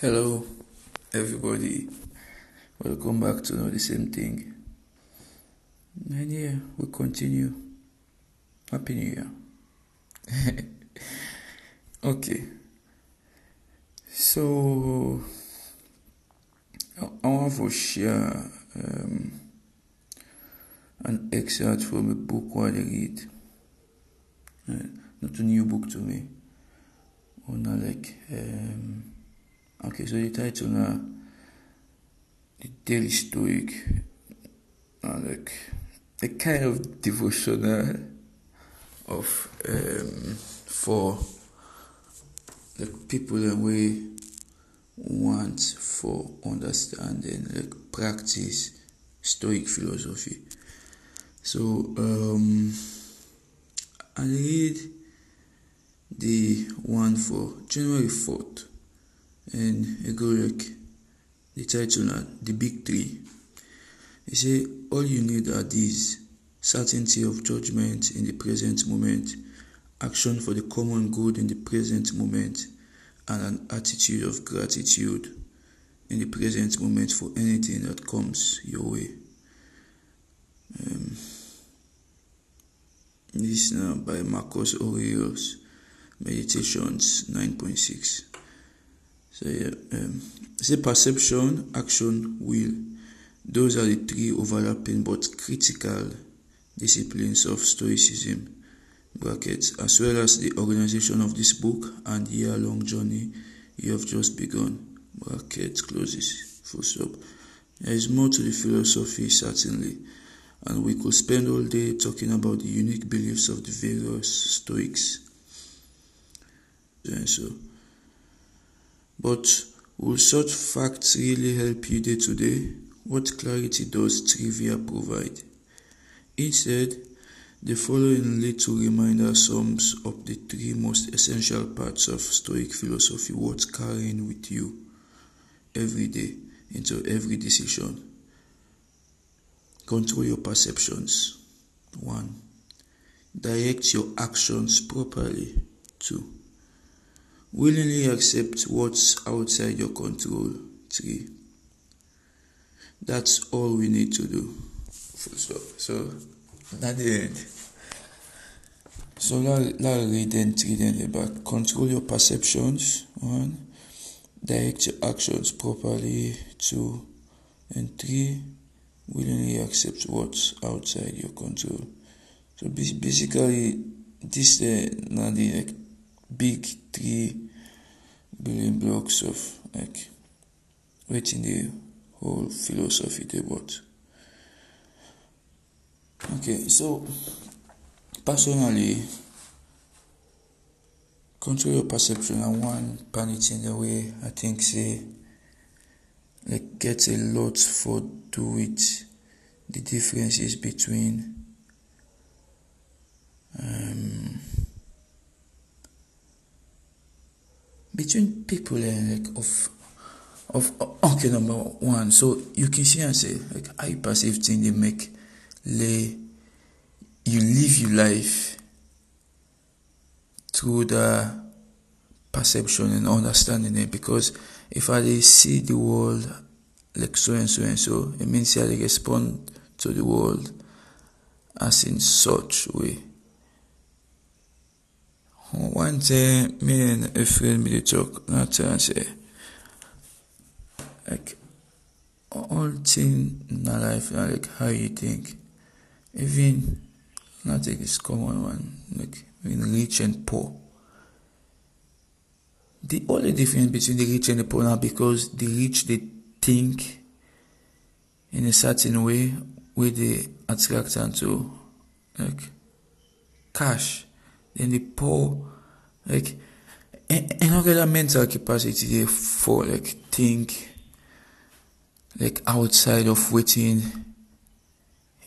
Hello, everybody. Welcome back to know the same thing. And yeah, we continue. Happy New Year. okay. So, I want to share um, an excerpt from a book I read. Uh, not a new book to me. Or not like. Um, Okay, so the title now, the Daily Stoic, like a kind of devotional of um, for the people that we want for understanding, like practice Stoic philosophy. So um, I read the one for January fourth and Egorek, the title now, The Big Three. He say, All you need are these certainty of judgment in the present moment, action for the common good in the present moment, and an attitude of gratitude in the present moment for anything that comes your way. Um, this now by Marcus Aurelius, Meditations 9.6. So yeah, um, say perception, action, will. Those are the three overlapping but critical disciplines of Stoicism. Brackets, as well as the organization of this book and year-long journey you have just begun. Bracket closes. Full stop. There is more to the philosophy, certainly, and we could spend all day talking about the unique beliefs of the various Stoics. And so. But will such facts really help you day to day? What clarity does trivia provide? Instead, the following little reminder sums up the three most essential parts of Stoic philosophy worth carrying with you every day into every decision. Control your perceptions. 1. Direct your actions properly. 2 Willingly accept what's outside your control. 3. That's all we need to do. Full stop. So, at the end. So, let read then three then about control your perceptions. 1. Direct your actions properly. 2. And 3. Willingly accept what's outside your control. So, basically, this uh, now the like, big three building blocks of like waiting the whole philosophy they what okay so personally control your perception and one planet in the way i think say like get a lot for do with the differences between um between people uh, like of of okay number one so you can see and say like how perceive things they make lay you live your life through the perception and understanding it because if I see the world like so and so and so it means I respond to the world as in such way one day, me and a friend me talk, not and say, like, all thing in life, like how you think, even, not take this common one, like, in rich and poor. The only difference between the rich and the poor now, because the rich, they think in a certain way, where they attract to, like, cash then the poor like another mental capacity for like think like outside of waiting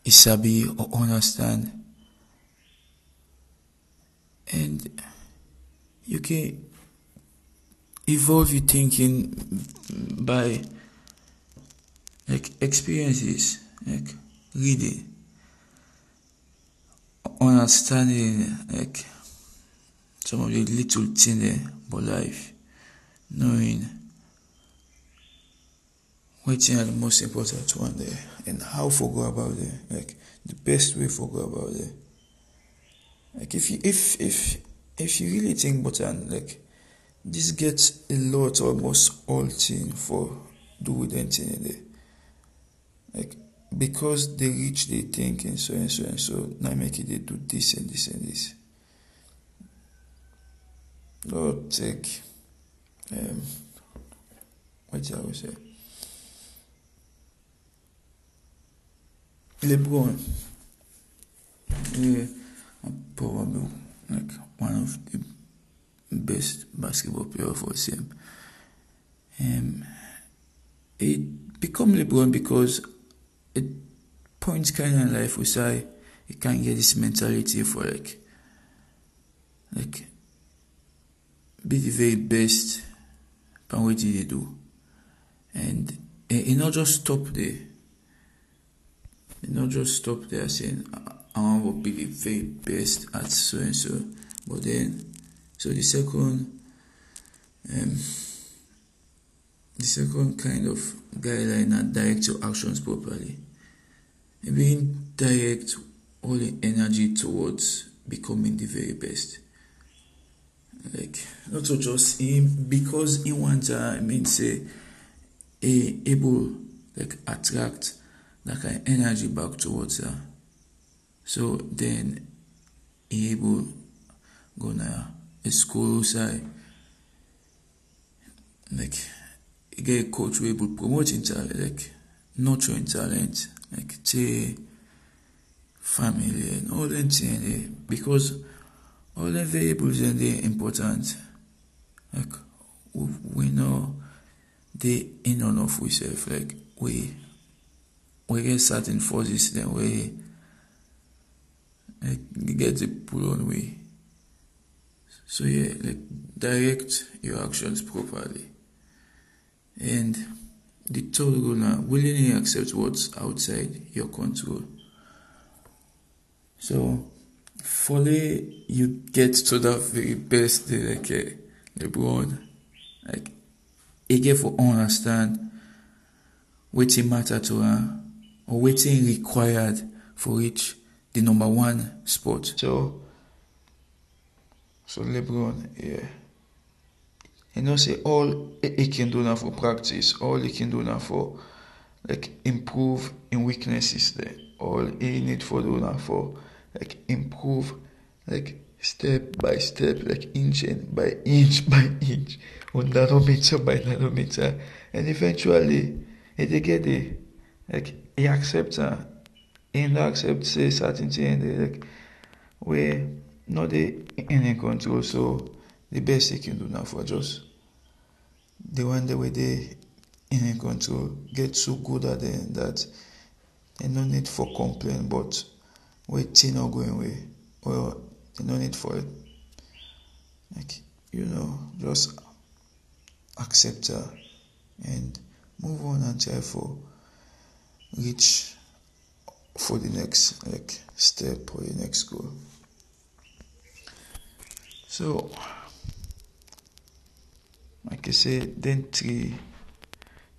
isabi or understand and you can evolve your thinking by like experiences like reading understanding like some of the little things about life, knowing wetin are the most important one there and how for go about it like the best way for go about it. Like if you if if if you really think about it like this gets a lot almost all thing for do with anything in there. Like because they reach they think and so and so and so now make it they do this and this and this Lord take um what I always say? LeBron yeah probably like one of the best basketball player all time. Um it become LeBron because it points kind of life we say he can't get this mentality for like like be the very best pan wetin dey do. And eh, eh, e no just stop there. Eh, e no just stop there saying I go be the very best at so and so. But then so the second um the second kind of guideline na direct your actions properly. Mean direct all the energy towards becoming the very best like not to just him because he want uh, mean say he able like attract that kind of energy back towards her. So then he able go na a school side like get a coach able promote talent like nurture him talent like say family and all them things because all the variables dem dey important. Like we, know dey in and of sef like we we get certain forces dem we like get the pull on we. So yeah like direct your actions properly. And the third rule na willingly accept what's outside your control. So fully you get to that very best day like uh, LeBron like get for understand wetin matter to am or wetin required for reach the number one spot so so LeBron yeah. You know say all he can do na for practice all he can do na for like improve im weaknesses there. All he need for do na for like improve like step by step like inch by inch by inch or nanometer by nanometer. And eventually eh, e dey get there like he accept am he no accept say certain thing dey like wey no dey in control so the best he can do now for just the one day wey they in control get so good at them that they no need for complain but wetin no go im way or they no need for it. Like you know just accept her and move on and try for reach for the next like step or the next goal. So like I say then three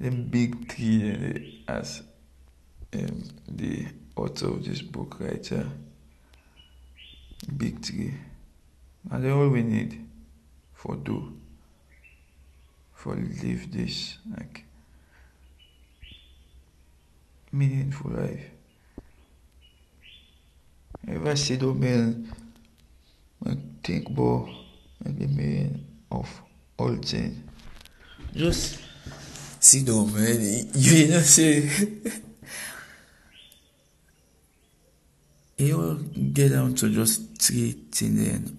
dem big three as um, the author of this book writer big three. Dem all we need for do for live this like meaningful life. Ever see those men like think about the meaning of all things. Just see the man you know say e all get down to just three things then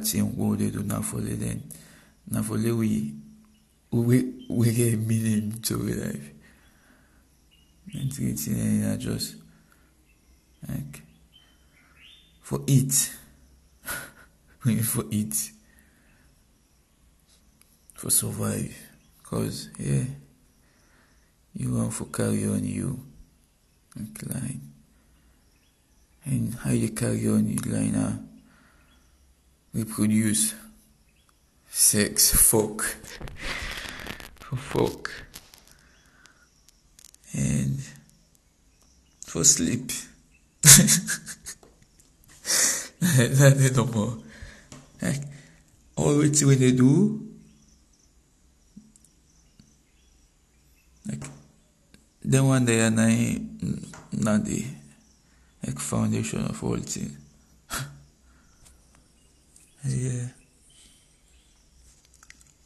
things wey we dey do na for let them na for we we we get meaning to we life and three things na just like for eat for eat for survive cause yeah you wan for carry on you like line and how you carry on you line na reproduce sex fuck fuck and for sleep. that is no more. Like, all what when they do, like, then one day and I, not the like foundation of all things. yeah.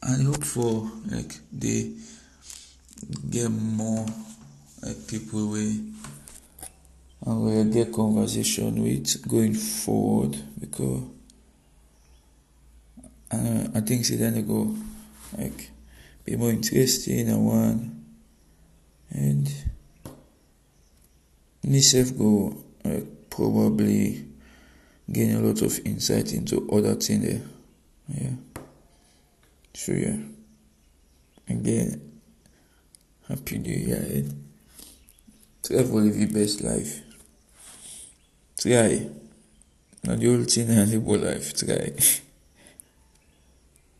I hope for like they get more like people we and we get conversation with going forward because uh, I think then they go like be more interesting and one and myself go like probably gain a lot of insight into other things there. Yeah. So yeah. Again, happy new year. Try to live your best life. Try. Not the whole thing and live life. Try.